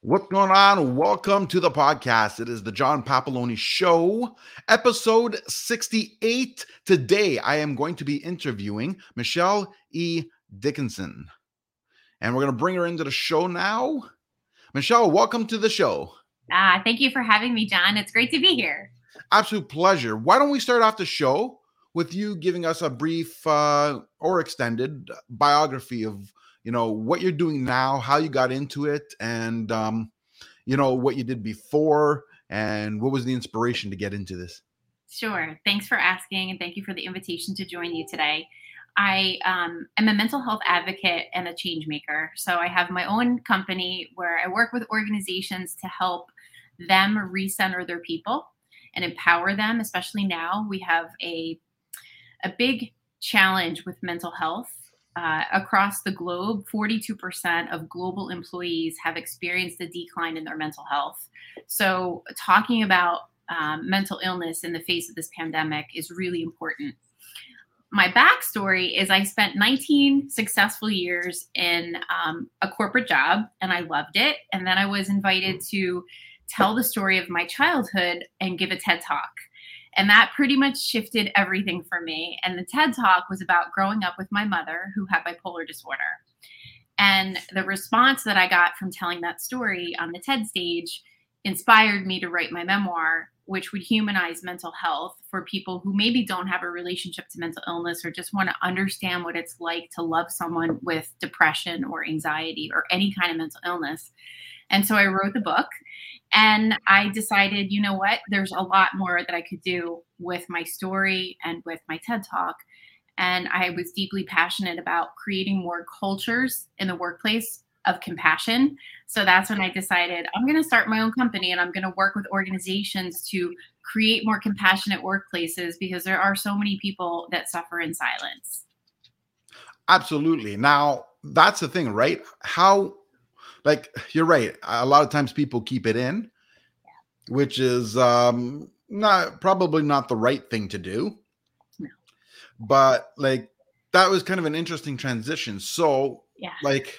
What's going on? Welcome to the podcast. It is the John Papaloni Show, episode 68. Today, I am going to be interviewing Michelle E. Dickenson. And we're going to bring her into the show now. Michelle, welcome to the show. Ah, thank you for having me, John. It's great to be here. Absolute pleasure. Why don't we start off the show with you giving us a brief uh, or extended biography of you know what you're doing now how you got into it and um, you know what you did before and what was the inspiration to get into this? Sure. Thanks for asking and thank you for the invitation to join you today. I um, am a mental health advocate and a change maker so i have my own company where i work with organizations to help them recenter their people and empower them especially now we have a a big challenge with mental health uh, across the globe, 42% of global employees have experienced a decline in their mental health. So, talking about um, mental illness in the face of this pandemic is really important. My backstory is I spent 19 successful years in um, a corporate job and I loved it. And then I was invited to tell the story of my childhood and give a TED talk. And that pretty much shifted everything for me. And the TED Talk was about growing up with my mother who had bipolar disorder. And the response that I got from telling that story on the TED stage inspired me to write my memoir, which would humanize mental health for people who maybe don't have a relationship to mental illness or just want to understand what it's like to love someone with depression or anxiety or any kind of mental illness. And so I wrote the book and I decided, you know what, there's a lot more that I could do with my story and with my TED Talk. And I was deeply passionate about creating more cultures in the workplace of compassion. So that's when I decided I'm going to start my own company and I'm going to work with organizations to create more compassionate workplaces because there are so many people that suffer in silence. Absolutely. Now, that's the thing, right? How like you're right. A lot of times people keep it in, which is um not probably not the right thing to do. No. But like that was kind of an interesting transition. So yeah. like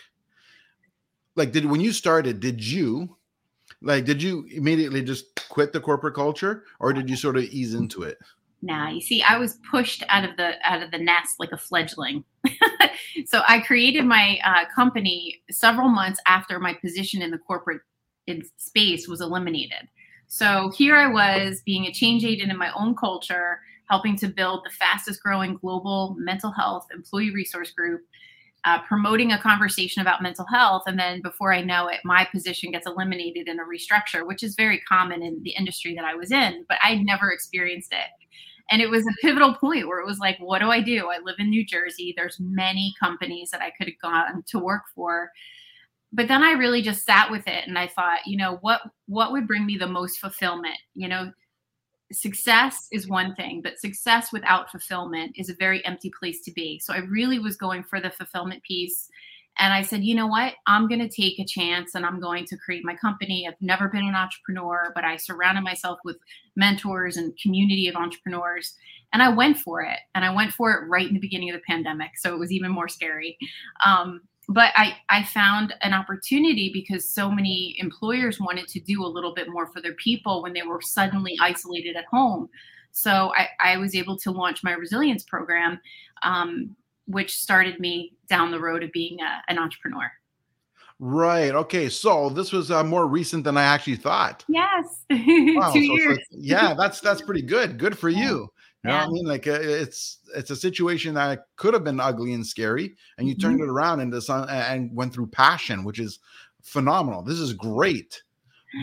like did when you started, did you like did you immediately just quit the corporate culture or did you sort of ease into it? Now, you see, I was pushed out of the out of the nest like a fledgling. so I created my uh, company several months after my position in the corporate in space was eliminated. So here I was being a change agent in my own culture, helping to build the fastest growing global mental health employee resource group, uh, promoting a conversation about mental health. And then before I know it, my position gets eliminated in a restructure, which is very common in the industry that I was in, but I'd never experienced it. And it was a pivotal point where it was like, what do I do? I live in New Jersey. There's many companies that I could have gone to work for. But then I really just sat with it and I thought, you know, what what would bring me the most fulfillment? You know, success is one thing, but success without fulfillment is a very empty place to be. So I really was going for the fulfillment piece and I said, you know what? I'm going to take a chance and I'm going to create my company. I've never been an entrepreneur, but I surrounded myself with mentors and community of entrepreneurs. And I went for it. And I went for it right in the beginning of the pandemic. So it was even more scary. Um, but I, I found an opportunity because so many employers wanted to do a little bit more for their people when they were suddenly isolated at home. So I, I was able to launch my resilience program. Um, which started me down the road of being a, an entrepreneur. Right. Okay. So this was uh, more recent than I actually thought. Yes. Wow. Two so, years. Yeah, that's that's pretty good. Good for you. You know yeah. what I mean? Like uh, it's it's a situation that could have been ugly and scary, and you mm-hmm. turned it around into some and went through passion, which is phenomenal. This is great.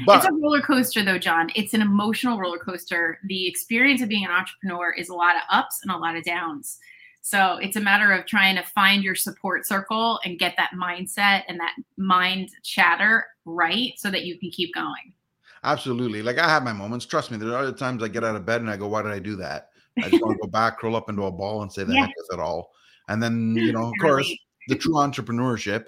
But, it's a roller coaster, though, John. It's an emotional roller coaster. The experience of being an entrepreneur is a lot of ups and a lot of downs. So it's a matter of trying to find your support circle and get that mindset and that mind chatter right so that you can keep going. Absolutely. Like I have my moments. Trust me, there are other times I get out of bed and I go, why did I do that? I just want to go back, curl up into a ball and say the yeah. heck with it all. And then, you know, of course, the true entrepreneurship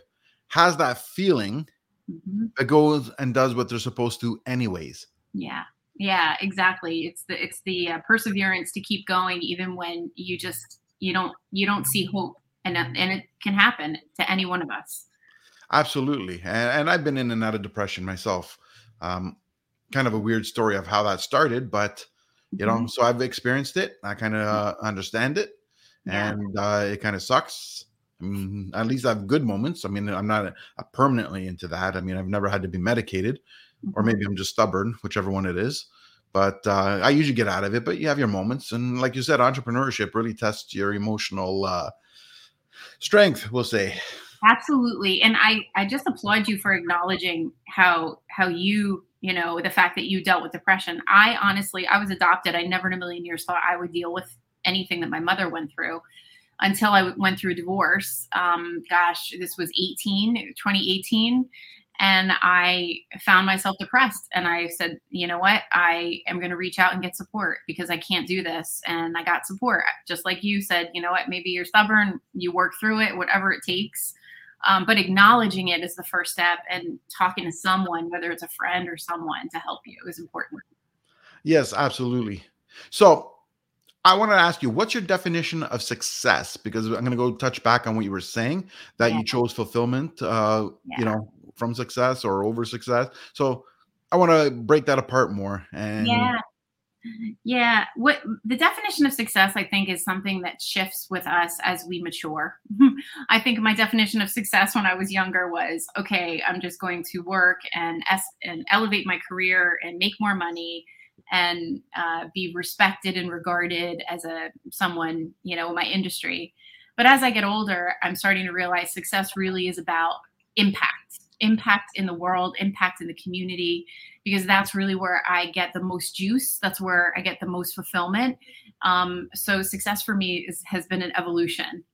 has that feeling mm-hmm. that goes and does what they're supposed to anyways. Yeah. Yeah, exactly. It's the it's the uh, perseverance to keep going even when you just you don't you don't see hope and and it can happen to any one of us Absolutely. And, and I've been in and out of depression myself. Um, kind of a weird story of how that started, but you know, mm-hmm. so I've experienced it. I kind of uh, understand it, yeah. and uh, it kind of sucks. I mean, at least I have good moments. I mean, I'm not a, a permanently into that. I mean, I've never had to be medicated, or mm-hmm. maybe I'm just stubborn, whichever one it is. But uh, I usually get out of it. But you have your moments, and like you said, entrepreneurship really tests your emotional uh, strength. We'll say. Absolutely, and I I just applaud you for acknowledging how how you you know the fact that you dealt with depression. I honestly I was adopted. I never in a million years thought I would deal with anything that my mother went through until I went through divorce. Um, gosh, this was 18, 2018. And I found myself depressed. And I said, you know what? I am going to reach out and get support because I can't do this. And I got support. Just like you said, you know what? Maybe you're stubborn, you work through it, whatever it takes. Um, but acknowledging it is the first step and talking to someone, whether it's a friend or someone to help you, is important. Yes, absolutely. So I want to ask you, what's your definition of success? Because I'm going to go touch back on what you were saying that yeah. you chose fulfillment, uh, yeah. you know, from success or over success. So I want to break that apart more. And yeah, yeah. What the definition of success, I think, is something that shifts with us as we mature. I think my definition of success when I was younger was okay, I'm just going to work and es- and elevate my career and make more money and uh, be respected and regarded as a someone you know in my industry but as i get older i'm starting to realize success really is about impact impact in the world impact in the community because that's really where i get the most juice that's where i get the most fulfillment um, so success for me is, has been an evolution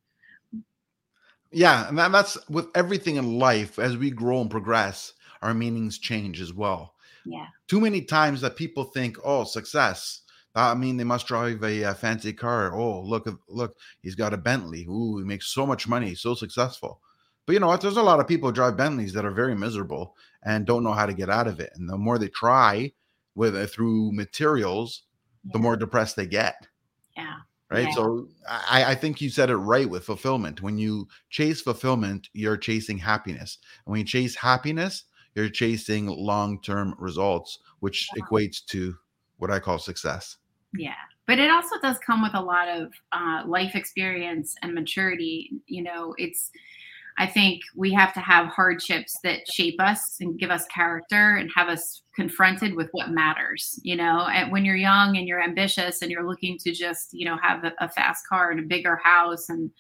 yeah and that's with everything in life as we grow and progress our meanings change as well yeah. Too many times that people think, oh, success. I mean, they must drive a, a fancy car. Oh, look, look, he's got a Bentley. Ooh, he makes so much money, so successful. But you know what? There's a lot of people who drive Bentleys that are very miserable and don't know how to get out of it. And the more they try with it through materials, yeah. the more depressed they get. Yeah. Right. Yeah. So I, I think you said it right with fulfillment. When you chase fulfillment, you're chasing happiness. And when you chase happiness, you're chasing long-term results which yeah. equates to what i call success yeah but it also does come with a lot of uh, life experience and maturity you know it's i think we have to have hardships that shape us and give us character and have us confronted with what matters you know? And when you're young and you're ambitious and you're looking to just you know have a, a fast car and a bigger house and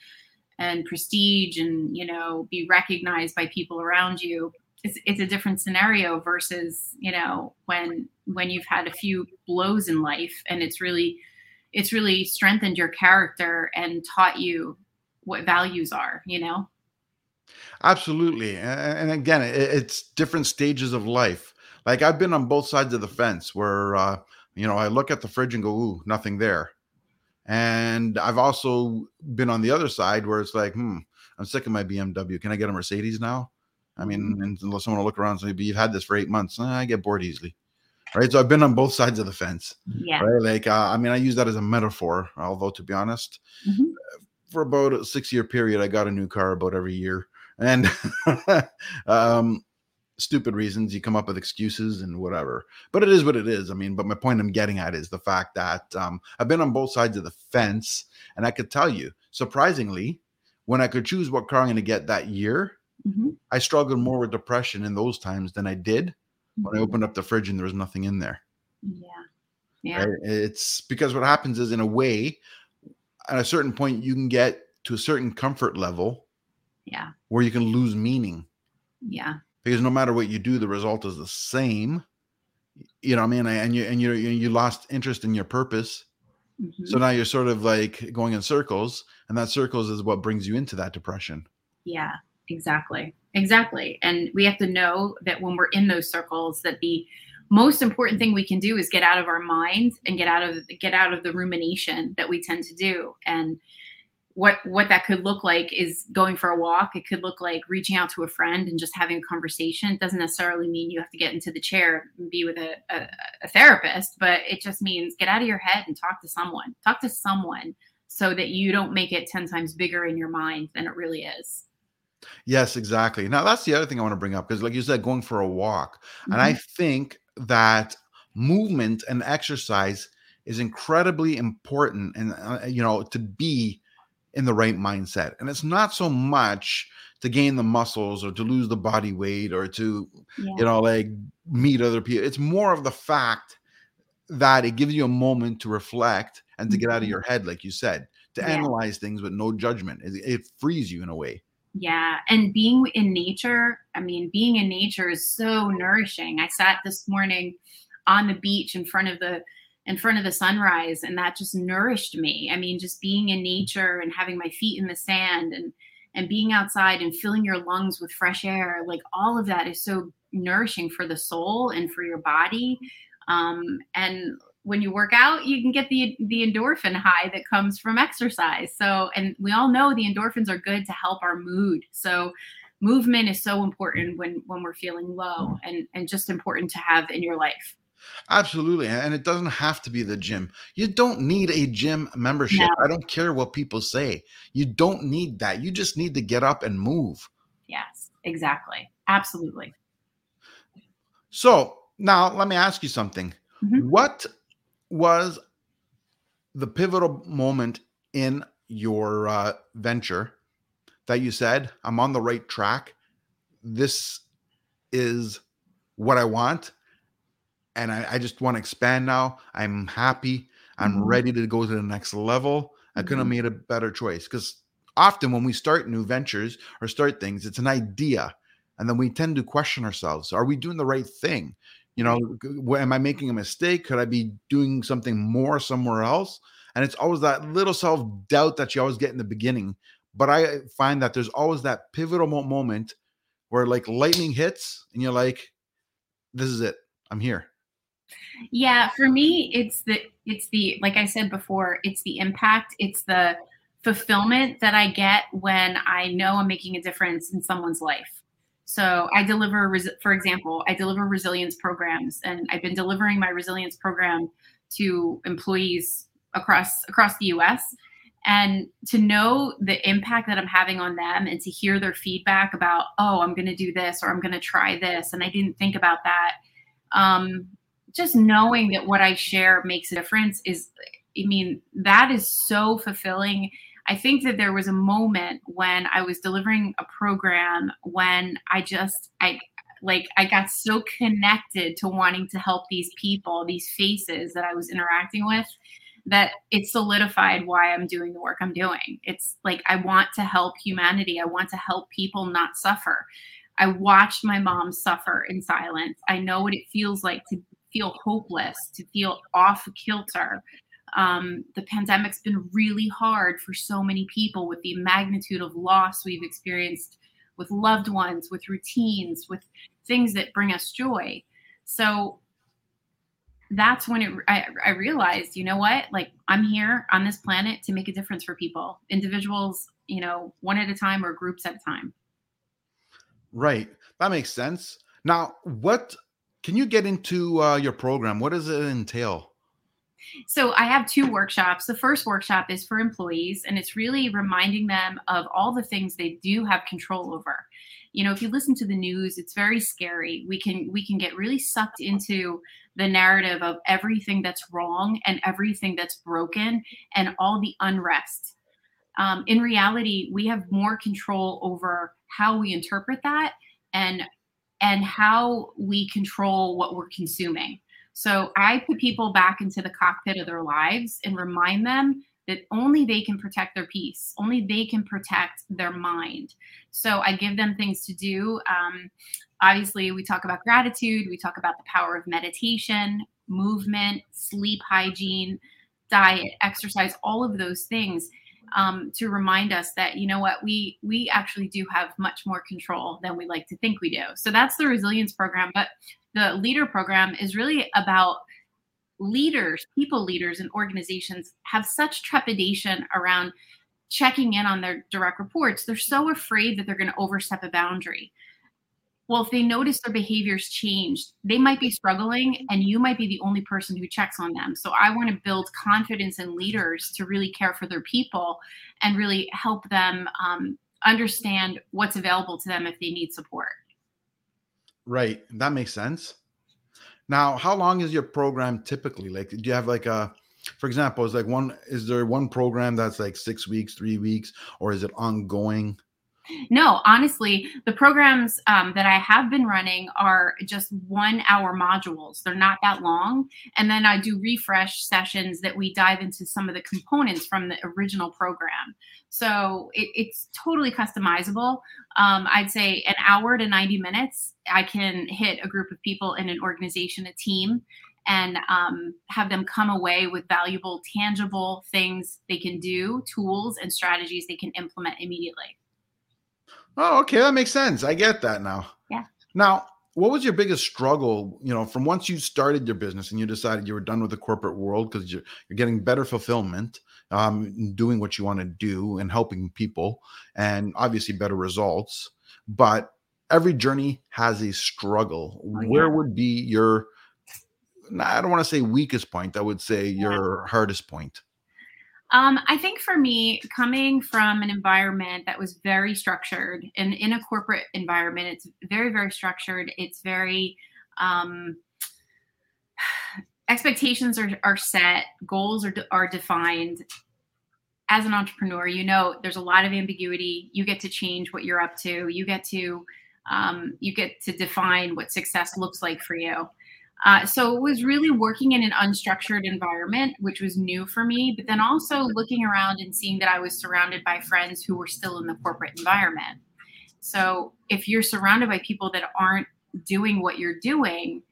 and prestige and you know be recognized by people around you it's, it's a different scenario versus you know when when you've had a few blows in life and it's really it's really strengthened your character and taught you what values are you know absolutely and again it's different stages of life like i've been on both sides of the fence where uh you know i look at the fridge and go ooh nothing there and i've also been on the other side where it's like hmm i'm sick of my bmw can i get a mercedes now I mean, mm-hmm. unless someone will look around and say, "But you've had this for eight months," eh, I get bored easily, right? So I've been on both sides of the fence, yeah. Right? Like, uh, I mean, I use that as a metaphor. Although, to be honest, mm-hmm. for about a six-year period, I got a new car about every year, and um, stupid reasons you come up with excuses and whatever. But it is what it is. I mean, but my point I'm getting at is the fact that um, I've been on both sides of the fence, and I could tell you, surprisingly, when I could choose what car I'm going to get that year Mm-hmm. I struggled more with depression in those times than I did mm-hmm. when I mm-hmm. opened up the fridge and there was nothing in there. Yeah. Yeah. Right? It's because what happens is, in a way, at a certain point, you can get to a certain comfort level. Yeah. Where you can lose meaning. Yeah. Because no matter what you do, the result is the same. You know what I mean? And you and you you lost interest in your purpose. Mm-hmm. So now you're sort of like going in circles, and that circles is what brings you into that depression. Yeah. Exactly. Exactly. And we have to know that when we're in those circles that the most important thing we can do is get out of our mind and get out of get out of the rumination that we tend to do and what what that could look like is going for a walk it could look like reaching out to a friend and just having a conversation it doesn't necessarily mean you have to get into the chair and be with a, a, a therapist but it just means get out of your head and talk to someone talk to someone so that you don't make it 10 times bigger in your mind than it really is Yes, exactly. Now that's the other thing I want to bring up because, like you said, going for a walk, and I Mhm. think that movement and exercise is incredibly important, and uh, you know, to be in the right mindset. And it's not so much to gain the muscles or to lose the body weight or to, Yeah. you know, like meet other people. It's more of the fact that it gives you a moment to reflect and to get out of Mhm. your head, like you said, to Yeah. analyze things with no judgment. It, it frees you in a way. Yeah, and being in nature, I mean, being in nature is so nourishing. I sat this morning on the beach in front of the in front of the sunrise and that just nourished me. I mean, just being in nature and having my feet in the sand and and being outside and filling your lungs with fresh air, like all of that is so nourishing for the soul and for your body. Um, and when you work out, you can get the the endorphin high that comes from exercise. So, and we all know the endorphins are good to help our mood. So, movement is so important when when we're feeling low, and and just important to have in your life. Absolutely. And it doesn't have to be the gym. You don't need a gym membership. No. I don't care what people say. You don't need that. You just need to get up and move. Yes, exactly, absolutely. So now let me ask you something. Mhm. What was the pivotal moment in your uh, venture that you said, I'm on the right track? This is what I want. And I, I just want to expand now. I'm happy. I'm Mhm. ready to go to the next level. I couldn't have Mhm. made a better choice because often when we start new ventures or start things, it's an idea. And then we tend to question ourselves Are we doing the right thing? You know, am I making a mistake? Could I be doing something more somewhere else? And it's always that little self doubt that you always get in the beginning. But I find that there's always that pivotal moment where like lightning hits and you're like, this is it. I'm here. Yeah, for me, it's the it's the like I said before, it's the impact, it's the fulfillment that I get when I know I'm making a difference in someone's life. So I deliver, for example, I deliver resilience programs, and I've been delivering my resilience program to employees across across the U.S. And to know the impact that I'm having on them, and to hear their feedback about, oh, I'm going to do this or I'm going to try this, and I didn't think about that. Um, just knowing that what I share makes a difference is, I mean, that is so fulfilling. I think that there was a moment when I was delivering a program when I just, I, like, I got so connected to wanting to help these people, these faces that I was interacting with, that it solidified why I'm doing the work I'm doing. It's like, I want to help humanity, I want to help people not suffer. I watched my mom suffer in silence. I know what it feels like to feel hopeless, to feel off kilter. Um, the pandemic's been really hard for so many people with the magnitude of loss we've experienced with loved ones, with routines, with things that bring us joy. So that's when it, I, I realized, you know what? Like, I'm here on this planet to make a difference for people, individuals, you know, one at a time or groups at a time. Right. That makes sense. Now, what can you get into uh, your program? What does it entail? So I have two workshops. The first workshop is for employees, and it's really reminding them of all the things they do have control over. You know, if you listen to the news, it's very scary. We can we can get really sucked into the narrative of everything that's wrong and everything that's broken and all the unrest. Um, in reality, we have more control over how we interpret that and and how we control what we're consuming. So I put people back into the cockpit of their lives and remind them that only they can protect their peace, only they can protect their mind. So I give them things to do. Um, obviously, we talk about gratitude, we talk about the power of meditation, movement, sleep hygiene, diet, exercise, all of those things. Um, to remind us that you know what we we actually do have much more control than we like to think we do. So that's the resilience program. But the leader program is really about leaders, people leaders and organizations have such trepidation around checking in on their direct reports. They're so afraid that they're going to overstep a boundary. Well, if they notice their behaviors changed, they might be struggling and you might be the only person who checks on them. So I want to build confidence in leaders to really care for their people and really help them um, understand what's available to them if they need support. Right. That makes sense. Now, how long is your program typically? Like, do you have like a, for example, is like one, is there one program that's like six weeks, three weeks, or is it ongoing? No, honestly, the programs um, that I have been running are just one hour modules. They're not that long. And then I do refresh sessions that we dive into some of the components from the original program. So it, it's totally customizable. Um, I'd say an hour to 90 minutes, I can hit a group of people in an organization, a team, and um, have them come away with valuable, tangible things they can do, tools, and strategies they can implement immediately. Oh, okay, that makes sense. I get that now. Yeah. Now, what was your biggest struggle, you know, from once you started your business and you decided you were done with the corporate world because you're, you're getting better fulfillment, um, doing what you want to do and helping people, and obviously better results. But every journey has a struggle. Oh, yeah. Where would be your, I don't want to say weakest point, I would say yeah. your hardest point? Um, I think for me, coming from an environment that was very structured and in a corporate environment, it's very, very structured. It's very, um, expectations are, are set, goals are, are defined. As an entrepreneur, you know there's a lot of ambiguity. You get to change what you're up to. You get to um, you get to define what success looks like for you. Uh, so it was really working in an unstructured environment, which was new for me, but then also looking around and seeing that I was surrounded by friends who were still in the corporate environment. So if you're surrounded by people that aren't doing what you're doing,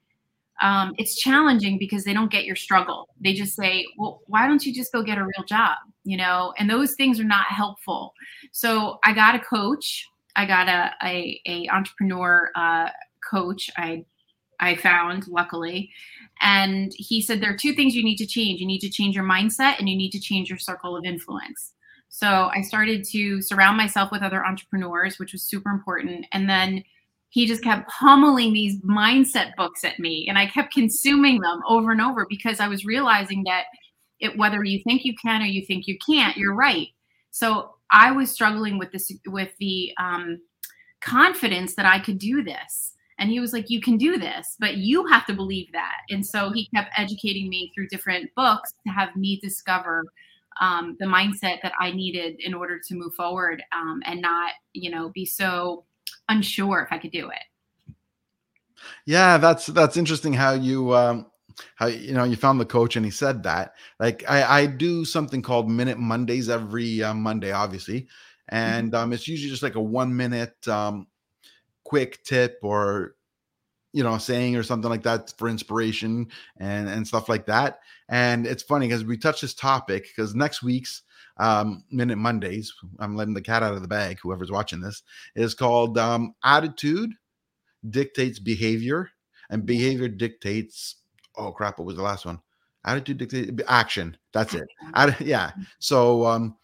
um, it's challenging because they don't get your struggle. They just say, "Well, why don't you just go get a real job?" You know, and those things are not helpful. So I got a coach. I got a a, a entrepreneur uh, coach. I I found, luckily. And he said there are two things you need to change. You need to change your mindset and you need to change your circle of influence. So I started to surround myself with other entrepreneurs, which was super important. And then he just kept pummeling these mindset books at me and I kept consuming them over and over because I was realizing that it whether you think you can or you think you can't, you're right. So I was struggling with this with the um, confidence that I could do this and he was like, You can do this, but you have to believe that. And so he kept educating me through different books to have me discover um, the mindset that I needed in order to move forward um, and not, you know, be so unsure if I could do it. Yeah, that's that's interesting how you um how you know you found the coach and he said that like i i do something called minute mondays every uh, monday obviously mm-hmm. and um it's usually just like a one minute um quick tip or you know saying or something like that for inspiration and and stuff like that. And it's funny because we touch this topic because next week's um minute mondays i'm letting the cat out of the bag whoever's watching this is called um attitude dictates behavior and behavior dictates oh crap what was the last one? Attitude dictates action that's it. Yeah so um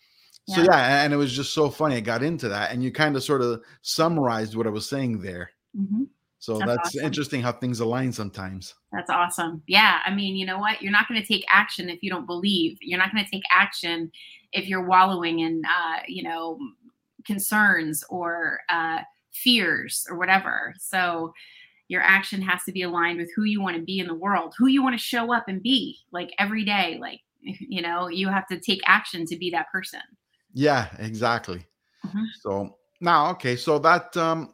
so yeah, and it was just so funny. I got into that, and you kind of sort of summarized what I was saying there. Mm-hmm. So that's, that's awesome. interesting how things align sometimes. That's awesome. Yeah, I mean, you know what? You're not going to take action if you don't believe. You're not going to take action if you're wallowing in, uh, you know, concerns or uh, fears or whatever. So your action has to be aligned with who you want to be in the world, who you want to show up and be, like every day. Like, you know, you have to take action to be that person. Yeah, exactly. Mm-hmm. So now, okay, so that um,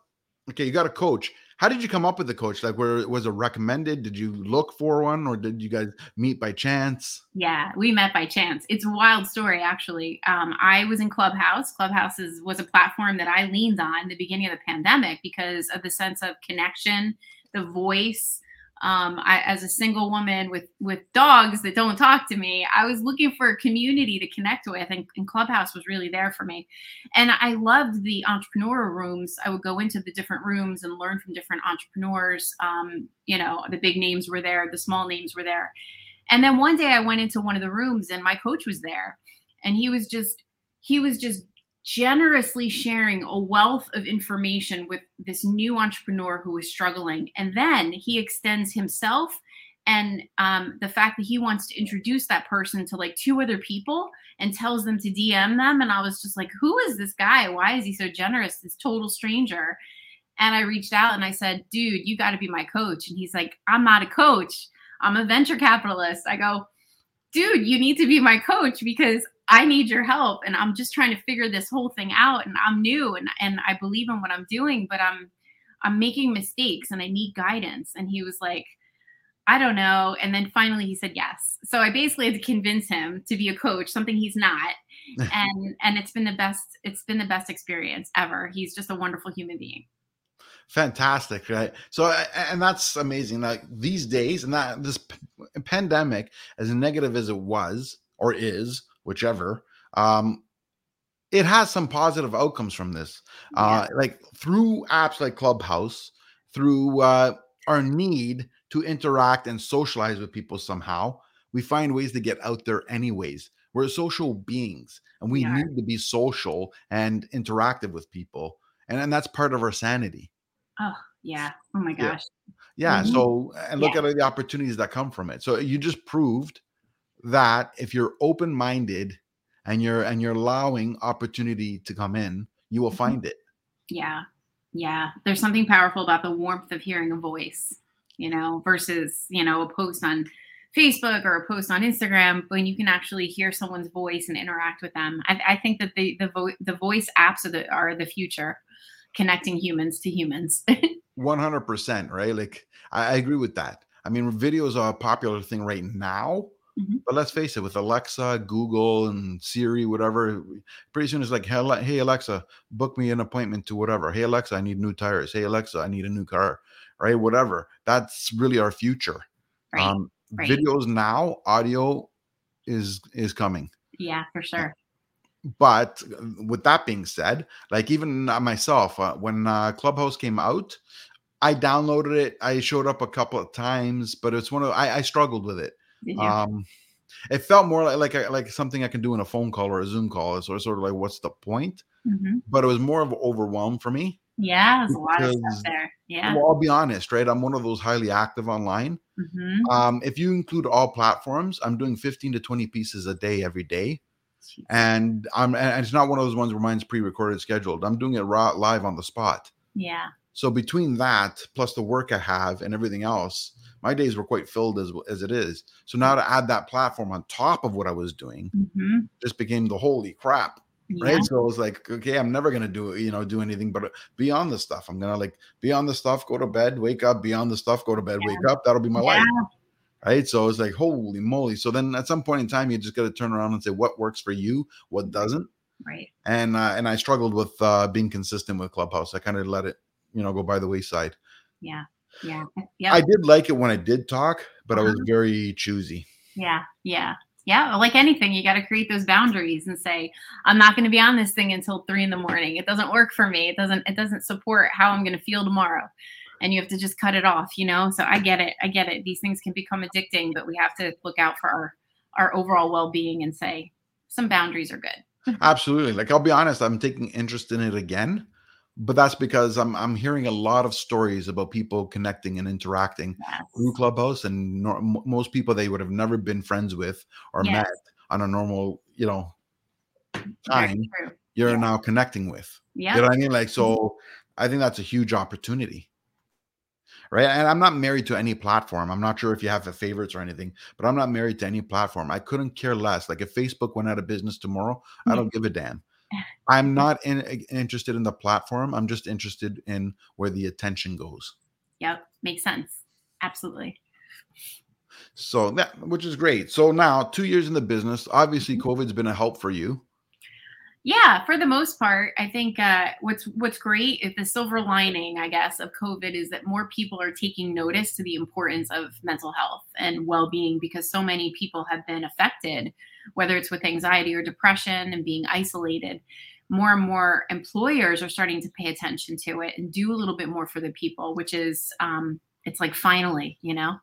okay, you got a coach. How did you come up with the coach? Like, where was it recommended? Did you look for one, or did you guys meet by chance? Yeah, we met by chance. It's a wild story, actually. Um, I was in Clubhouse. Clubhouse is, was a platform that I leaned on the beginning of the pandemic because of the sense of connection, the voice, um, I, as a single woman with with dogs that don't talk to me, I was looking for a community to connect with, and, and Clubhouse was really there for me. And I loved the entrepreneur rooms. I would go into the different rooms and learn from different entrepreneurs. Um, you know, the big names were there, the small names were there. And then one day I went into one of the rooms, and my coach was there, and he was just he was just generously sharing a wealth of information with this new entrepreneur who is struggling. And then he extends himself and um, the fact that he wants to introduce that person to like two other people and tells them to dm them. And i was just like who is this guy? Why is he so generous this total stranger? And i reached out and i said dude you got to be my coach. And he's like i'm not a coach. I'm a venture capitalist. I go dude you need to be my coach because i need your help and i'm just trying to figure this whole thing out and i'm new and, and i believe in what i'm doing but i'm i'm making mistakes and i need guidance and he was like I don't know. And then finally he said yes. So I basically had to convince him to be a coach, something he's not. and and it's been the best, it's been the best experience ever. He's just a wonderful human being. Fantastic, right? So and that's amazing. Like these days, and that this pandemic, as negative as it was or is, whichever, um, it has some positive outcomes from this. Uh, like through apps like Clubhouse, through uh, our need to interact and socialize with people somehow. We find ways to get out there anyways. We're social beings and we yeah. need to be social and interactive with people. And, and that's part of our sanity. Oh, yeah. Oh my gosh. Yeah. yeah. Mm-hmm. So, and look yeah. at the opportunities that come from it. So you just proved that if you're open minded and you're and you're allowing opportunity to come in, you will mm-hmm. find it. Yeah. Yeah. There's something powerful about the warmth of hearing a voice you know, versus, you know, a post on Facebook or a post on Instagram when you can actually hear someone's voice and interact with them. I, I think that the the, vo- the voice apps are the are the future, connecting humans to humans. One hundred percent, right? Like I, I, agree with that. I mean, videos are a popular thing right now, mm-hmm. but let's face it, with Alexa, Google, and Siri, whatever, pretty soon it's like, hey Alexa, book me an appointment to whatever. Hey Alexa, I need new tires. Hey Alexa, I need a new car right? Whatever. That's really our future. Right. Um, right. Videos now, audio is is coming. Yeah, for sure. But uh, with that being said, like even myself, uh, when uh, Clubhouse came out, I downloaded it. I showed up a couple of times, but it's one of I, I struggled with it. Um, it felt more like like, like something I can do in a phone call or a Zoom call. So sort of like, what's the point? Mm-hmm. But it was more of an overwhelm for me. Yeah, there's a lot of stuff there. Yeah. Well, I'll be honest, right? I'm one of those highly active online. Mm-hmm. Um, if you include all platforms, I'm doing 15 to 20 pieces a day every day. Jeez. And I'm and it's not one of those ones where mine's pre-recorded scheduled. I'm doing it raw, live on the spot. Yeah. So between that plus the work I have and everything else, my days were quite filled as as it is. So now to add that platform on top of what I was doing mm-hmm. just became the holy crap right? Yeah. so it was like okay i'm never gonna do you know do anything but be on the stuff. I'm gonna like be on the stuff go to bed wake up be on the stuff go to bed yeah. wake up that'll be my yeah. life right? So it's like holy moly. So then at some point in time you just got to turn around and say what works for you? What doesn't? Right. And uh, and i struggled with uh being consistent with clubhouse. I kind of let it you know go by the wayside. Yeah yeah yeah i did like it when i did talk but uh-huh. i was uh-huh. very choosy yeah yeah yeah, like anything, you got to create those boundaries and say, I'm not going to be on this thing until three in the morning. It doesn't work for me. It doesn't, it doesn't support how I'm going to feel tomorrow. And you have to just cut it off, you know? So I get it. I get it. These things can become addicting, but we have to look out for our, our overall well-being and say some boundaries are good. Absolutely. Like I'll be honest, I'm taking interest in it again but that's because I'm I'm hearing a lot of stories about people connecting and interacting yes. through Clubhouse, and no, most people they would have never been friends with or yes. met on a normal, you know, time. You're yeah. now connecting with. Yeah, you know what I mean. Like, so mm-hmm. I think that's a huge opportunity, right? And I'm not married to any platform. I'm not sure if you have a favorites or anything, but I'm not married to any platform. I couldn't care less. Like, if Facebook went out of business tomorrow, I don't give a damn I'm not in, interested in the platform. I'm just interested in where the attention goes. Yep, makes sense. Absolutely. So that which is great. So now, two years in the business, obviously mm-hmm. COVID's been a help for you. Yeah, for the most part, I think uh, what's what's great is the silver lining, I guess, of COVID is that more people are taking notice to the importance of mental health and well-being because so many people have been affected, whether it's with anxiety or depression and being isolated. More and more employers are starting to pay attention to it and do a little bit more for the people, which is um, it's like finally, you know.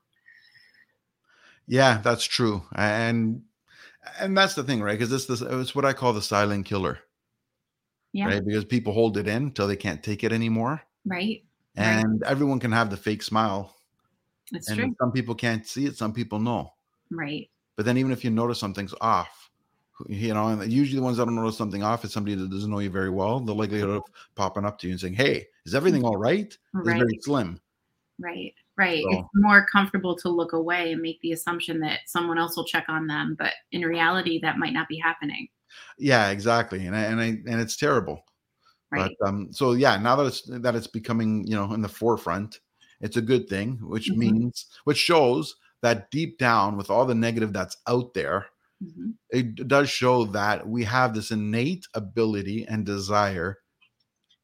Yeah, that's true, and and that's the thing, right? Because this this it's what I call the silent killer. Yeah. Right. Because people hold it in until they can't take it anymore. Right. And right. everyone can have the fake smile. It's and true. some people can't see it, some people know. Right. But then even if you notice something's off, you know, and usually the ones that don't notice something off is somebody that doesn't know you very well. The likelihood of popping up to you and saying, "Hey, is everything all right?" is Right. very slim. Right. Right. So- It's more comfortable to look away and make the assumption that someone else will check on them, but in reality, that might not be happening. Yeah, exactly, and I, and I, and it's terrible. Right. But um, so yeah, now that it's that it's becoming you know in the forefront, it's a good thing, which Mhm. means which shows that deep down, with all the negative that's out there, Mhm. it does show that we have this innate ability and desire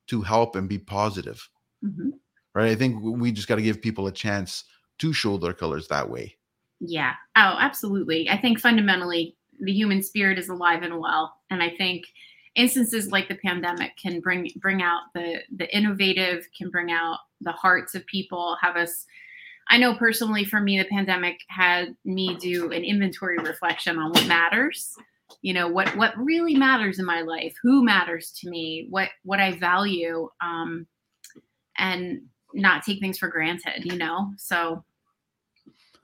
to help and be positive, Mhm. right? I think we just got to give people a chance to show their colors that way. Yeah. Oh, absolutely. I think fundamentally the human spirit is alive and well, and I think instances like the pandemic can bring bring out the the innovative, can bring out the hearts of people, have us. I know personally for me, the pandemic had me do an inventory reflection on what matters. You know what what really matters in my life, who matters to me, what what I value, um, and not take things for granted. You know, so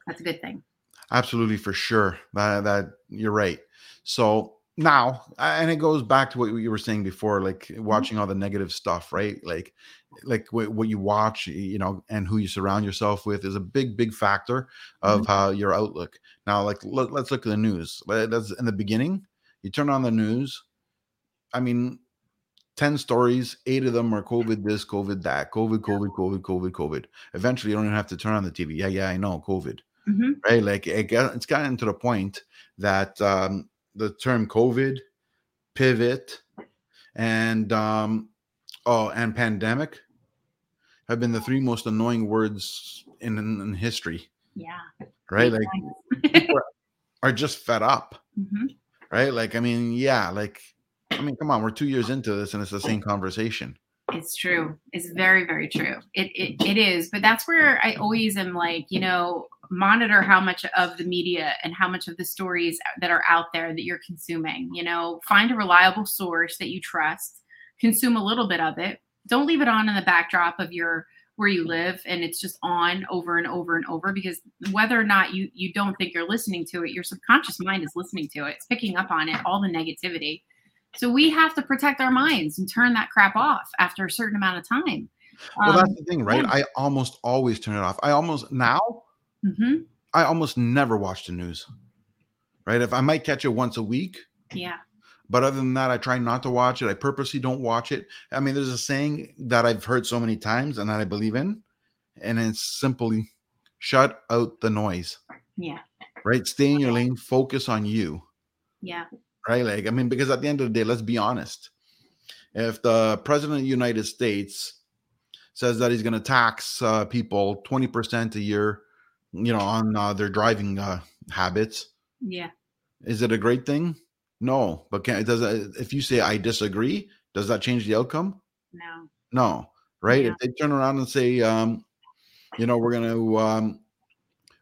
that's a good thing. Absolutely, for sure. That that you're right. So now, and it goes back to what you were saying before, like watching all the negative stuff, right? Like, like what, what you watch, you know, and who you surround yourself with is a big, big factor of how your outlook. Now, like, let, let's look at the news. That's in the beginning. You turn on the news. I mean, 10 stories, eight of them are COVID this, COVID that, COVID, COVID, COVID, COVID, COVID. Eventually, you don't even have to turn on the TV. Yeah, yeah, I know, COVID hmm right? Like it got, it's gotten to the point that um, the term COVID, pivot, and um, oh, and pandemic have been the three most annoying words in, in, in history, Yeah. right? Like people are- just fed up, hmm right? Like I mean, yeah, like I mean, come on, we're two years into this and it's the same conversation. It's true. It's very, very true. It, it it is. But that's where I always am like, you know, monitor how much of the media and how much of the stories that are out there that you're consuming. You know, find a reliable source that you trust, consume a little bit of it. Don't leave it on in the backdrop of your where you live and it's just on over and over and over because whether or not you you don't think you're listening to it, your subconscious mind is listening to it. It's picking up on it, all the negativity. So we have to protect our minds and turn that crap off after a certain amount of time. Well, Um, that's the thing, right? yeah. I almost always turn it off. I almost now mhm, I almost never watch the news. Right? If I might catch it once a week, Yeah. but other than that, I try not to watch it. I purposely don't watch it. I mean, there's a saying that I've heard so many times and that I believe in, and it's simply shut out the noise. Yeah. Right? Stay in your lane, focus on you. Yeah. Right? Like, I mean, because at the end of the day, let's be honest. If the president of the United States says that he's going to tax uh, people 20% a year, you know, on uh, their driving uh, habits, Yeah. is it a great thing? No, but can it does it, if you say I disagree, does that change the outcome? No. No, right? Yeah. If they turn around and say, um, you know, we're gonna um,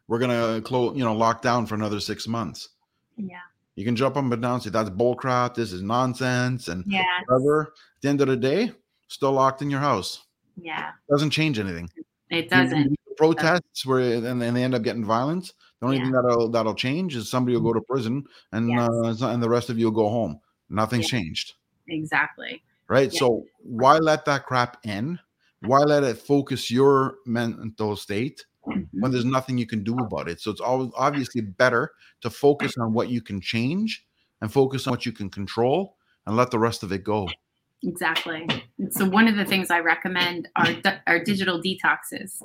we're gonna close, you know, lock down for another six months, Yeah. You can jump up and down, and say that's bullcrap, this is nonsense, and Yeah. whatever. At the end of the day, still locked in your house. Yeah. Doesn't change anything. It doesn't. Protests where and, and they end up getting violence. The only Yeah. thing that'll that'll change is somebody will go to prison and Yes. uh, and the rest of you will go home. Nothing's Yeah. changed, Exactly. right? Yeah. So why let that crap in? Why let it focus your mental state. When there's nothing you can do about it? So it's always obviously better to focus on what you can change and focus on what you can control and let the rest of it go. Exactly. So one of the things I recommend are are digital detoxes,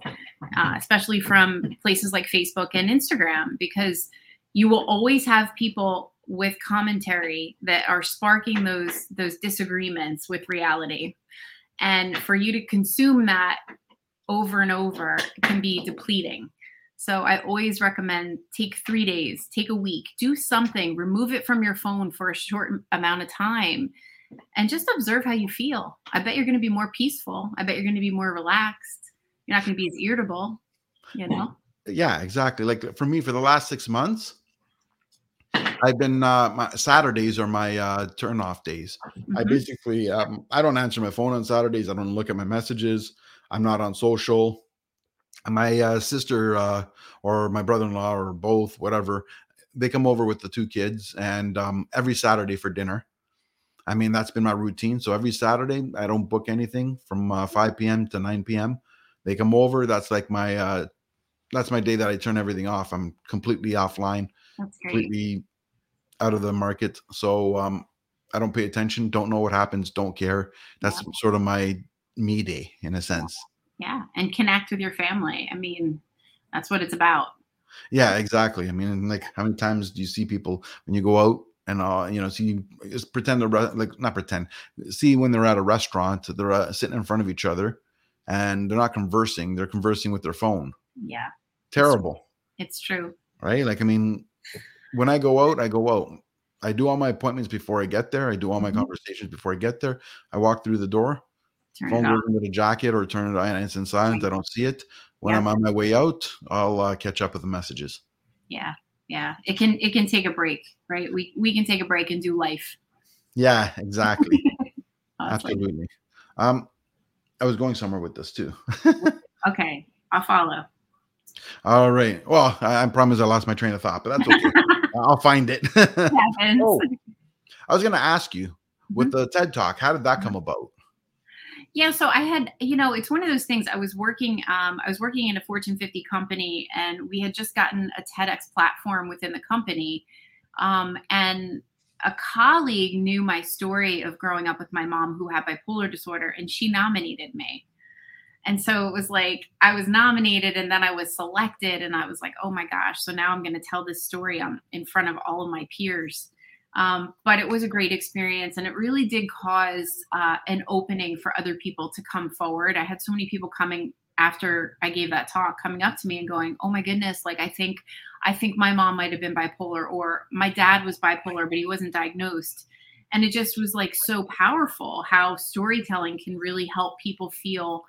uh, especially from places like Facebook and Instagram, because you will always have people with commentary that are sparking those those disagreements with reality, and for you to consume that over and over can be depleting. So I always recommend take three days, take a week, do something, remove it from your phone for a short amount of time and just observe how you feel. I bet you're going to be more peaceful. I bet you're going to be more relaxed. You're not going to be as irritable, you know? Yeah, exactly. Like for me, for the last six months, I've been uh, my Saturdays are my uh, turn off days. I Mhm. basically um, I don't answer my phone on Saturdays. I don't look at my messages. I'm not on social. my uh, sister uh, or my brother-in-law or both, whatever, they come over with the two kids, and um, every Saturday for dinner. I mean, that's been my routine. So every Saturday, I don't book anything from uh, 5 p.m. to 9 p.m. They come over. That's like my uh, that's my day that I turn everything off. I'm completely offline, completely out of the market. So um, I don't pay attention. Don't know what happens. Don't care. That's sort of my me day in a sense. Yeah. And connect with your family. I mean, that's what it's about. Yeah, exactly. I mean, like, how many times do you see people when you go out and uh, you know, see just pretend to re- like not pretend, see when they're at a restaurant, they're uh, sitting in front of each other, and they're not conversing; they're conversing with their phone. Yeah. Terrible, It's true. right? Like, I mean, when I go out, I go out. I do all my appointments before I get there. I do all my Mhm. conversations before I get there. I walk through the door, Turn phone goes into the jacket or turn it on, and it's in silent. I don't see it. When Yeah. I'm on my way out, I'll uh, catch up with the messages. Yeah. Yeah. It can it can take a break, right? We we can take a break and do life. Yeah, exactly. Absolutely. Um, I was going somewhere with this too. Okay. I'll follow. All right. Well, I, I promise I lost my train of thought, but that's okay. I'll find it. Oh. I was going to ask you Mm-hmm. with the TED Talk, how did that come about? Yeah, so I had, you know, it's one of those things. I was working, um, I was working in a Fortune 50 company, and we had just gotten a TEDx platform within the company, um, and a colleague knew my story of growing up with my mom who had bipolar disorder, and she nominated me. And so it was like I was nominated, and then I was selected, and I was like, oh my gosh! So now I'm going to tell this story on in front of all of my peers. Um, but it was a great experience and it really did cause uh, an opening for other people to come forward. I had so many people coming after I gave that talk coming up to me and going, "Oh my goodness, like I think I think my mom might have been bipolar or my dad was bipolar but he wasn't diagnosed." And it just was like so powerful how storytelling can really help people feel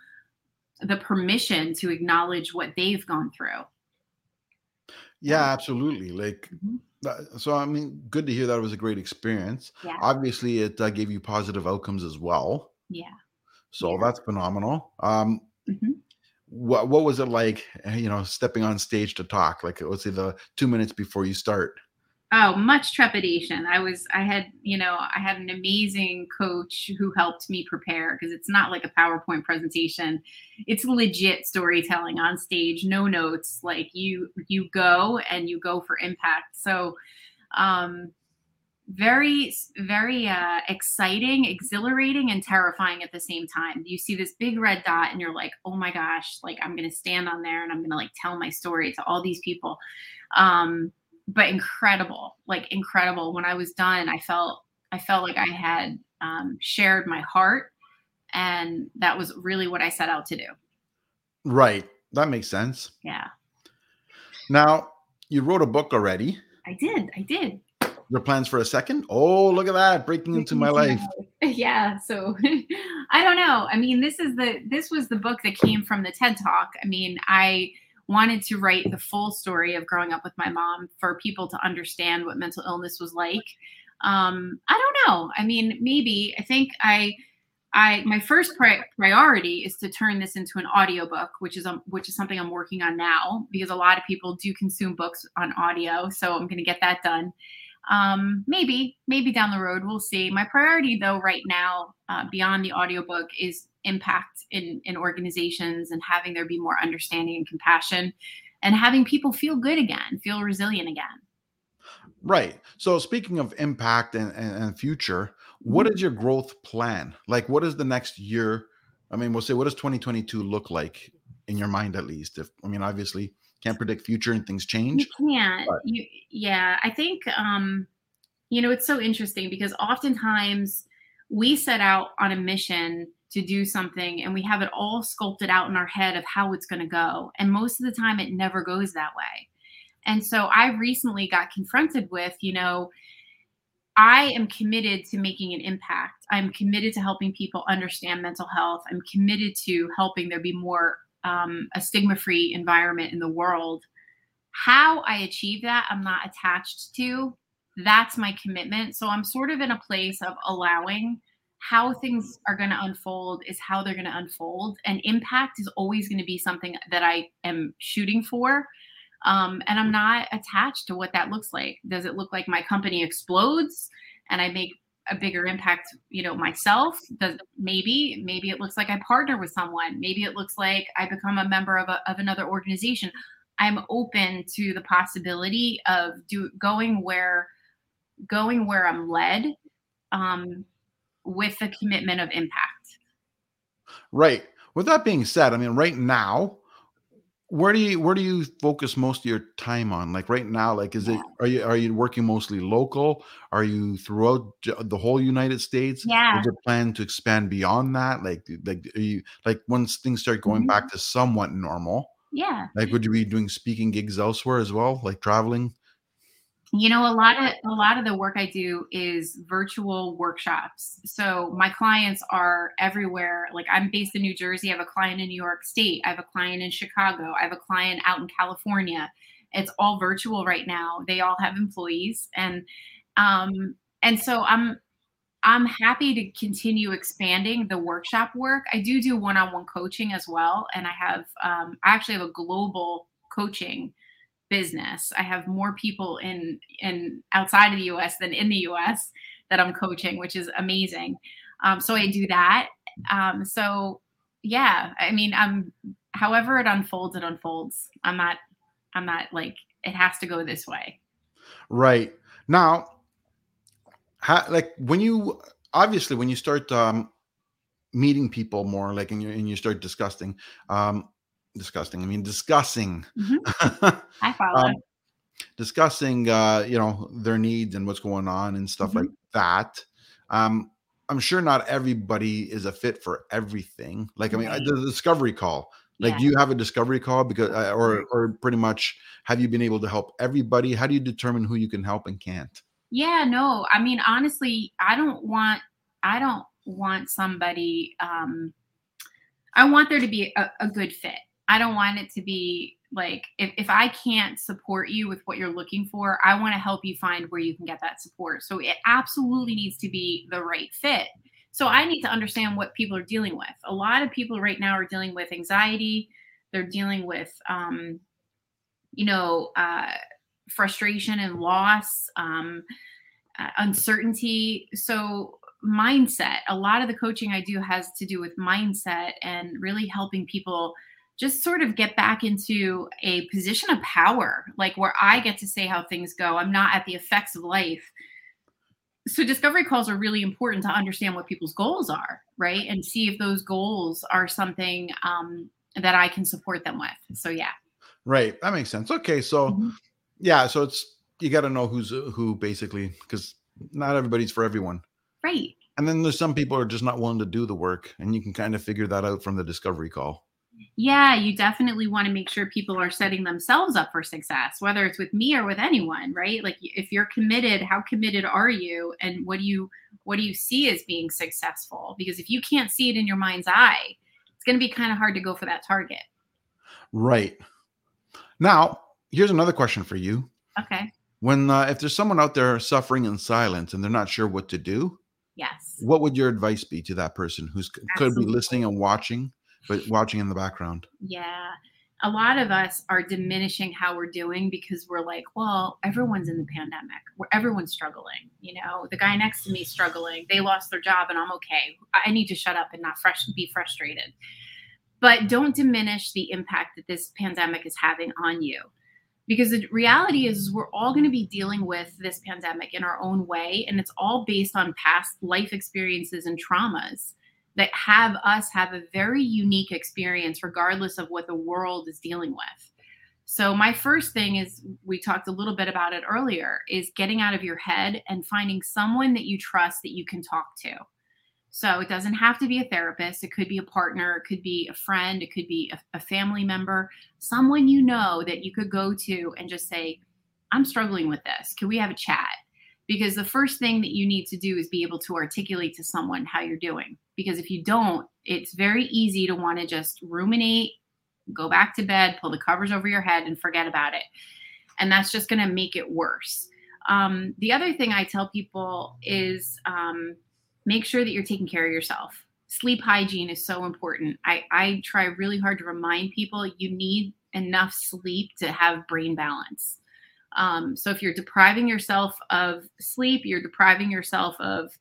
the permission to acknowledge what they've gone through. Yeah, absolutely. Like, Mhm. So I mean, good to hear that it was a great experience. Yeah. Obviously, it uh, gave you positive outcomes as well. Yeah. So Yeah. that's phenomenal. Um, Mhm. what what was it like? You know, stepping on stage to talk. Like, let's say the two minutes before you start. Oh, much trepidation. I was, I had, you know, I had an amazing coach who helped me prepare because it's not like a PowerPoint presentation. It's legit storytelling on stage, no notes. Like you, you go and you go for impact. So, um, very, very uh, exciting, exhilarating, and terrifying at the same time. You see this big red dot, and you're like, "Oh my gosh!" Like I'm going to stand on there and I'm going to like tell my story to all these people. Um, but incredible like incredible when i was done i felt i felt like i had um, shared my heart and that was really what i set out to do Right. That makes sense. yeah Now, you wrote a book already. i did i did Your plans for a second? Oh, look at that. Breaking into my life. yeah so i don't know i mean this is the this was the book that came from the ted talk i mean i wanted to write the full story of growing up with my mom for people to understand what mental illness was like. Um i don't know. I mean maybe. I think i i my first pri- priority is to turn this into an audiobook which is um, which is something i'm working on now because a lot of people do consume books on audio so i'm going to get that done. Um maybe maybe down the road we'll see. My priority though right now uh, beyond the audiobook is impact in in organizations and having there be more understanding and compassion and having people feel good again feel resilient again Right. So speaking of impact and, and, and future, what is your growth plan? Like what is the next year? I mean, we'll say what does 2022 look like in your mind at least? If I mean obviously can't predict future and things you change. can't you yeah i think um you know it's so interesting because oftentimes we set out on a mission to do something and we have it all sculpted out in our head of how it's going to go and most of the time it never goes that way and so i recently got confronted with you know i am committed to making an impact i'm committed to helping people understand mental health i'm committed to helping there be more um, a stigma free environment in the world how I achieve that, I'm not attached to. That's my commitment. So I'm sort of in a place of allowing how things are going to unfold is how they're going to unfold and impact is always going to be something that i am shooting for um, and i'm not attached to what that looks like. Does it look like my company explodes and i make a bigger impact you know myself? Does maybe maybe it looks like i partner with someone. Maybe it looks like i become a member of, a, of another organization. I'm open to the possibility of do going where going where i'm led um, with the commitment of impact. Right. With that being said, I mean, right now, where do you where do you focus most of your time on? Like right now, like is it are you are you working mostly local? Are you throughout the whole United States? Yeah. Is there plan to expand beyond that? Like like are you like once things start going mm-hmm. back to somewhat normal? Yeah. Like would you be doing speaking gigs elsewhere as well, like traveling? You know a lot of a lot of the work i do is virtual workshops. So my clients are everywhere. Like i'm based in new jersey. I have a client in new york state. I have a client in chicago. I have a client out in california. It's all virtual right now. They all have employees. And um and so i'm i'm happy to continue expanding the workshop work. I do do one-on-one coaching as well. And i have um, i actually have a global coaching business. I have more people in in outside of the US than in the US that I'm coaching, which is amazing. Um, so I do that. Um, so yeah, I mean, I'm however it unfolds, it unfolds. I'm not I'm not like it has to go this way. Right. Now, how, like when you obviously when you start um meeting people more like and you and you start discussing um disgusting. I mean, discussing. Mm-hmm. I follow. um, discussing, uh, you know, their needs and what's going on and stuff mm-hmm. like that. Um, I'm sure not everybody is a fit for everything. Like, I mean, right. the discovery call. Like, yeah. do you have a discovery call because, uh, or, or pretty much, have you been able to help everybody? How do you determine who you can help and can't? Yeah, no. I mean, honestly, I don't want, I don't want somebody. Um, I want there to be a, a good fit. I don't want it to be like if, if I can't support you with what you're looking for, I want to help you find where you can get that support. So it absolutely needs to be the right fit. So I need to understand what people are dealing with. A lot of people right now are dealing with anxiety. They're dealing with, um, you know, uh, frustration and loss, um, uh, uncertainty. So mindset. A lot of the coaching I do has to do with mindset and really helping people just sort of get back into a position of power, like where I get to say how things go. I'm not at the effects of life. So, discovery calls are really important to understand what people's goals are, right? And see if those goals are something um, that I can support them with. So, yeah. Right. That makes sense. Okay. So, mm-hmm. yeah. So, it's, you got to know who's who basically, because not everybody's for everyone. Right. And then there's some people are just not willing to do the work, and you can kind of figure that out from the discovery call yeah, you definitely want to make sure people are setting themselves up for success, whether it's with me or with anyone, right? Like if you're committed, how committed are you and what do you what do you see as being successful? Because if you can't see it in your mind's eye, it's going to be kind of hard to go for that target. Right. Now, here's another question for you. Okay. When uh, if there's someone out there suffering in silence and they're not sure what to do, yes. What would your advice be to that person who's Absolutely. could be listening and watching but watching in the background. Yeah. A lot of us are diminishing how we're doing because we're like, well, everyone's in the pandemic. Where everyone's struggling. You know, the guy next to me struggling. They lost their job and I'm okay. I need to shut up and not fresh be frustrated. But don't diminish the impact that this pandemic is having on you because the reality is we're all going to be dealing with this pandemic in our own way and it's all based on past life experiences and traumas that have us have a very unique experience, regardless of what the world is dealing with. So, my first thing is we talked a little bit about it earlier is getting out of your head and finding someone that you trust that you can talk to. So, it doesn't have to be a therapist, it could be a partner, it could be a friend, it could be a, a family member, someone you know that you could go to and just say, I'm struggling with this. Can we have a chat? Because the first thing that you need to do is be able to articulate to someone how you're doing because if you don't it's very easy to want to just ruminate go back to bed pull the covers over your head and forget about it and that's just going to make it worse um, the other thing i tell people is um, make sure that you're taking care of yourself. Sleep hygiene is so important. I, I try really hard to remind people you need enough sleep to have brain balance. Um, so if you're depriving yourself of sleep, you're depriving yourself of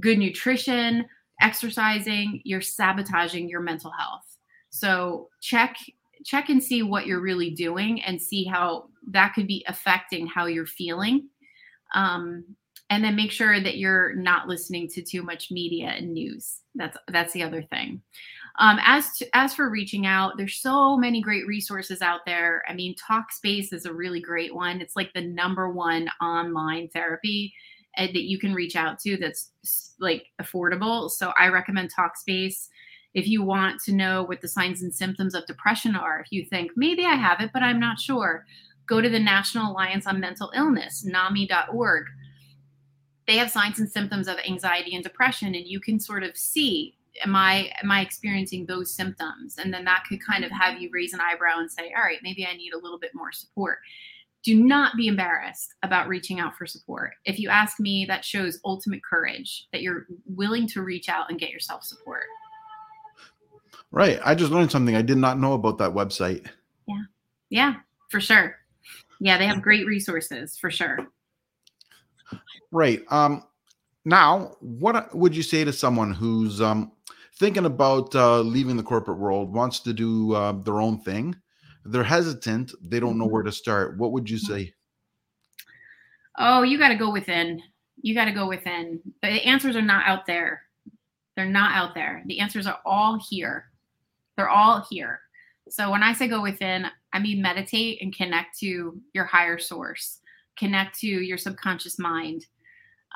good nutrition, exercising, you're sabotaging your mental health. So check check and see what you're really doing and see how that could be affecting how you're feeling. Um, and then make sure that you're not listening to too much media and news. That's that's the other thing. Um, as to, as for reaching out, there's so many great resources out there. I mean, Talkspace is a really great one. It's like the number one online therapy uh, that you can reach out to that's like affordable. So I recommend Talkspace. If you want to know what the signs and symptoms of depression are, if you think maybe I have it, but I'm not sure, go to the National Alliance on Mental Illness, NAMI.org. They have signs and symptoms of anxiety and depression, and you can sort of see am i am i experiencing those symptoms? And then that could kind of have you raise an eyebrow and say all right maybe i need a little bit more support. Do not be embarrassed about reaching out for support. If you ask me that shows ultimate courage that you're willing to reach out and get yourself support. Right. I just learned something i did not know about that website. Yeah. Yeah for sure. Yeah they have great resources for sure. Right. Um now what would you say to someone who's um thinking about uh, leaving the corporate world, wants to do uh, their own thing. They're hesitant. They don't know where to start. What would you say? Oh, you got to go within. You got to go within. The answers are not out there. They're not out there. The answers are all here. They're all here. So when I say go within, I mean meditate and connect to your higher source, connect to your subconscious mind.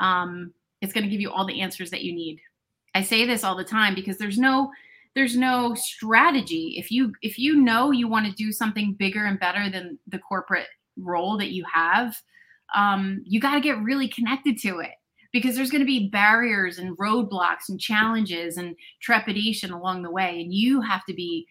Um, it's going to give you all the answers that you need. I say this all the time because there's no there's no strategy. If you if you know you want to do something bigger and better than the corporate role that you have, um, you got to get really connected to it because there's going to be barriers and roadblocks and challenges and trepidation along the way, and you have to be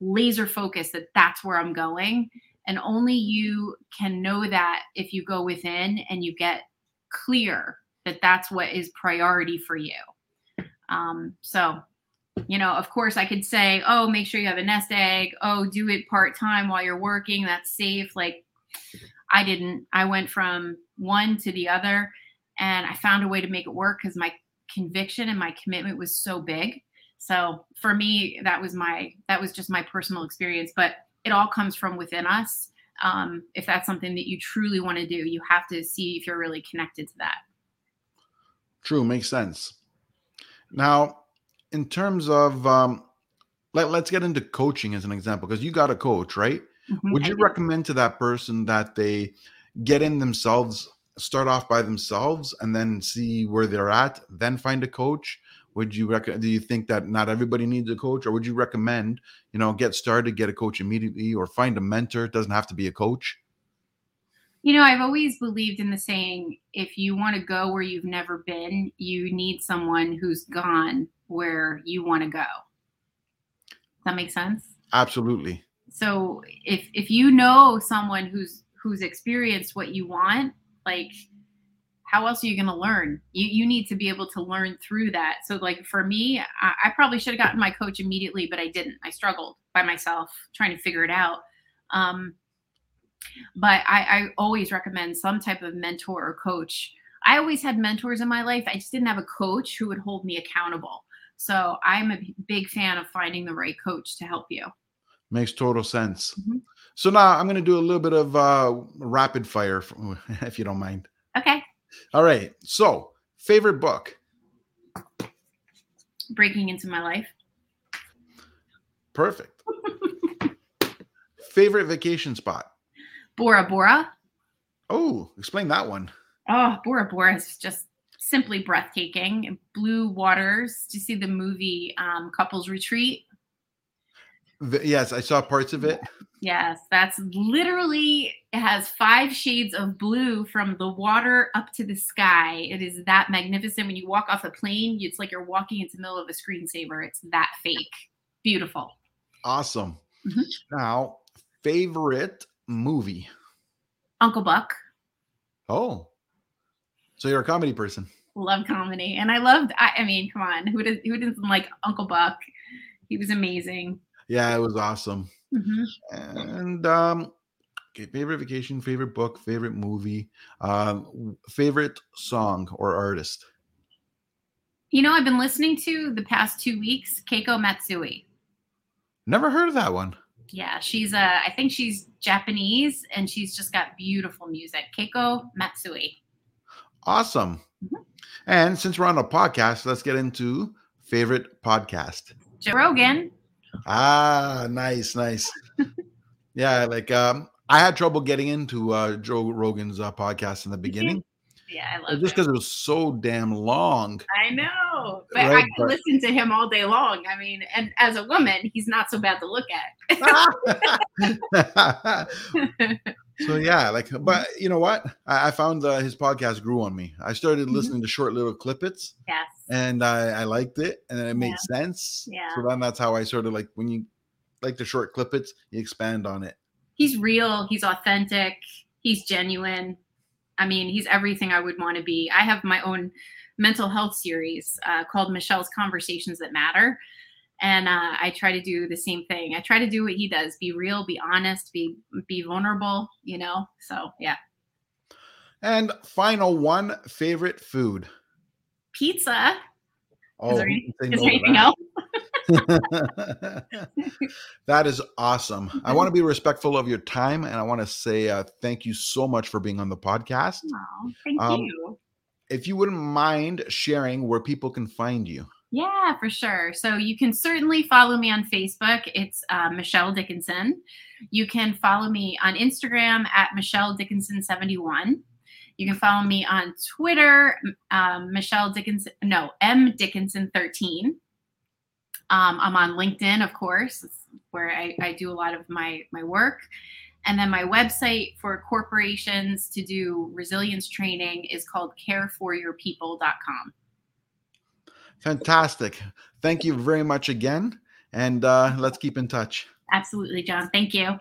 laser focused that that's where I'm going. And only you can know that if you go within and you get clear that that's what is priority for you. Um, so, you know, of course, I could say, oh, make sure you have a nest egg. Oh, do it part time while you're working. That's safe. Like, I didn't. I went from one to the other, and I found a way to make it work because my conviction and my commitment was so big. So for me, that was my that was just my personal experience. But it all comes from within us. Um, if that's something that you truly want to do, you have to see if you're really connected to that. True, makes sense. Now, in terms of um, let, let's get into coaching as an example, because you got a coach, right? Mm-hmm. Would you recommend to that person that they get in themselves, start off by themselves, and then see where they're at, then find a coach? Would you recommend? Do you think that not everybody needs a coach, or would you recommend, you know, get started, get a coach immediately, or find a mentor? It doesn't have to be a coach. You know, I've always believed in the saying if you want to go where you've never been, you need someone who's gone where you want to go. Does that make sense? Absolutely. So if if you know someone who's who's experienced what you want, like how else are you going to learn? You you need to be able to learn through that. So like for me, I, I probably should have gotten my coach immediately, but I didn't. I struggled by myself trying to figure it out. Um, but I, I always recommend some type of mentor or coach. I always had mentors in my life. I just didn't have a coach who would hold me accountable. So I'm a big fan of finding the right coach to help you. Makes total sense. Mm-hmm. So now I'm going to do a little bit of uh, rapid fire, if you don't mind. Okay. All right. So, favorite book? Breaking into my life. Perfect. favorite vacation spot? Bora Bora. Oh, explain that one. Oh, Bora Bora is just simply breathtaking. Blue waters. Do you see the movie um, Couples Retreat? The, yes, I saw parts of it. Yes, that's literally it has five shades of blue from the water up to the sky. It is that magnificent. When you walk off a plane, it's like you're walking into the middle of a screensaver. It's that fake. Beautiful. Awesome. Mm-hmm. Now, favorite movie? Uncle Buck. Oh, so you're a comedy person? Love comedy, and I loved. I, I mean, come on, who does who doesn't like Uncle Buck? He was amazing. Yeah, it was awesome. hmm And um, okay, favorite vacation, favorite book, favorite movie, um, favorite song or artist. You know, I've been listening to the past two weeks Keiko Matsui. Never heard of that one. Yeah, she's uh, I think she's Japanese, and she's just got beautiful music. Keiko Matsui. Awesome. Mhm. And since we're on a podcast, let's get into favorite podcast. Joe Rogan. Ah, nice, nice. yeah, like um, I had trouble getting into uh, Joe Rogan's uh, podcast in the beginning, Yeah, I love just because it was so damn long. I know, but I Right, can but- listen to him all day long. I mean, and as a woman, he's not so bad to look at. so yeah, like, but you know what? I, I found uh, his podcast grew on me. I started Mhm. listening to short little clippets, yes. and I, I liked it, and then it made sense. Yeah. So then that's how I sort of like when you like the short clippets, you expand on it. he's real he's authentic he's genuine i mean he's everything i would want to be. I have my own mental health series uh, called michelle's conversations that matter. And uh, i try to do the same thing. I try to do what he does be real be honest be be vulnerable you know? So yeah. And final one, favorite food. pizza. Oh, is there, any, is there anything else that is awesome. I want to be respectful of your time, and I want to say uh, thank you so much for being on the podcast. oh, thank Um, you If you wouldn't mind sharing where people can find you. Yeah, for sure. So you can certainly follow me on Facebook. It's uh, Michelle Dickenson. You can follow me on Instagram at Michelle Dickenson71. You can follow me on Twitter, um, Michelle Dickenson, no, M Dickenson13. Um, I'm on LinkedIn, of course, it's where I, I do a lot of my, my work. And then my website for corporations to do resilience training is called careforyourpeople.com. Fantastic. Thank you very much again. And uh, let's keep in touch. Absolutely, John. Thank you.